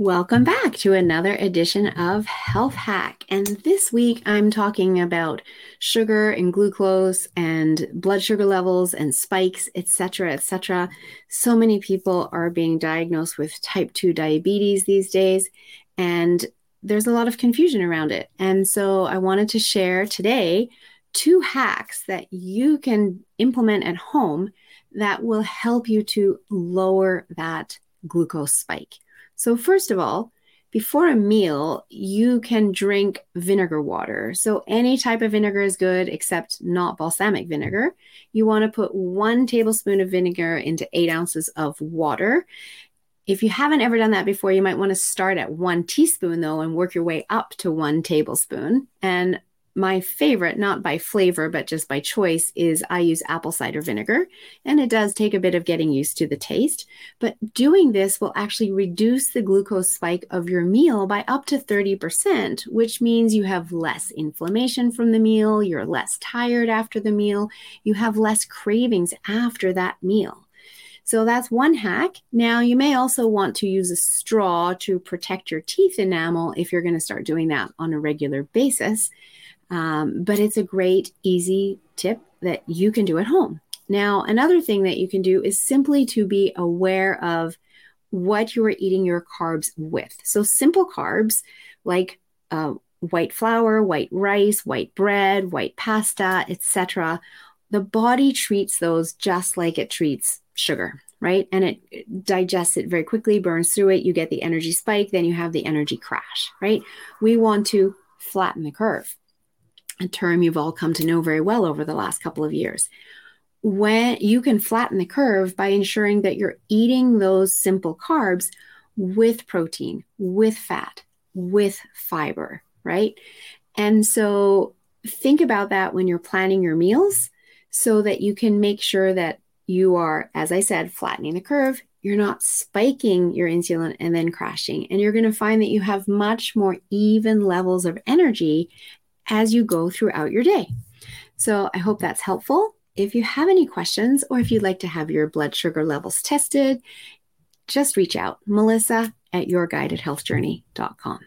Welcome back to another edition of Health Hack. And this week I'm talking about sugar and glucose and blood sugar levels and spikes, etc., etc. So many people are being diagnosed with type 2 diabetes these days, and there's a lot of confusion around it. And so I wanted to share today two hacks that you can implement at home that will help you to lower that glucose spike. So, first of all, before a meal, you can drink vinegar water. So, any type of vinegar is good except not balsamic vinegar. You want to put one tablespoon of vinegar into eight ounces of water. If you haven't ever done that before, you might want to start at one teaspoon though and work your way up to one tablespoon. And my favorite, not by flavor, but just by choice, is I use apple cider vinegar. And it does take a bit of getting used to the taste. But doing this will actually reduce the glucose spike of your meal by up to 30%, which means you have less inflammation from the meal, you're less tired after the meal, you have less cravings after that meal. So that's one hack. Now, you may also want to use a straw to protect your teeth enamel if you're going to start doing that on a regular basis. Um, but it's a great, easy tip that you can do at home. Now, another thing that you can do is simply to be aware of what you are eating your carbs with. So, simple carbs like uh, white flour, white rice, white bread, white pasta, etc. The body treats those just like it treats sugar, right? And it digests it very quickly, burns through it. You get the energy spike, then you have the energy crash, right? We want to flatten the curve a term you've all come to know very well over the last couple of years. When you can flatten the curve by ensuring that you're eating those simple carbs with protein, with fat, with fiber, right? And so think about that when you're planning your meals so that you can make sure that you are, as I said, flattening the curve. You're not spiking your insulin and then crashing. And you're going to find that you have much more even levels of energy as you go throughout your day. So I hope that's helpful. If you have any questions or if you'd like to have your blood sugar levels tested, just reach out. Melissa at yourguidedhealthjourney.com.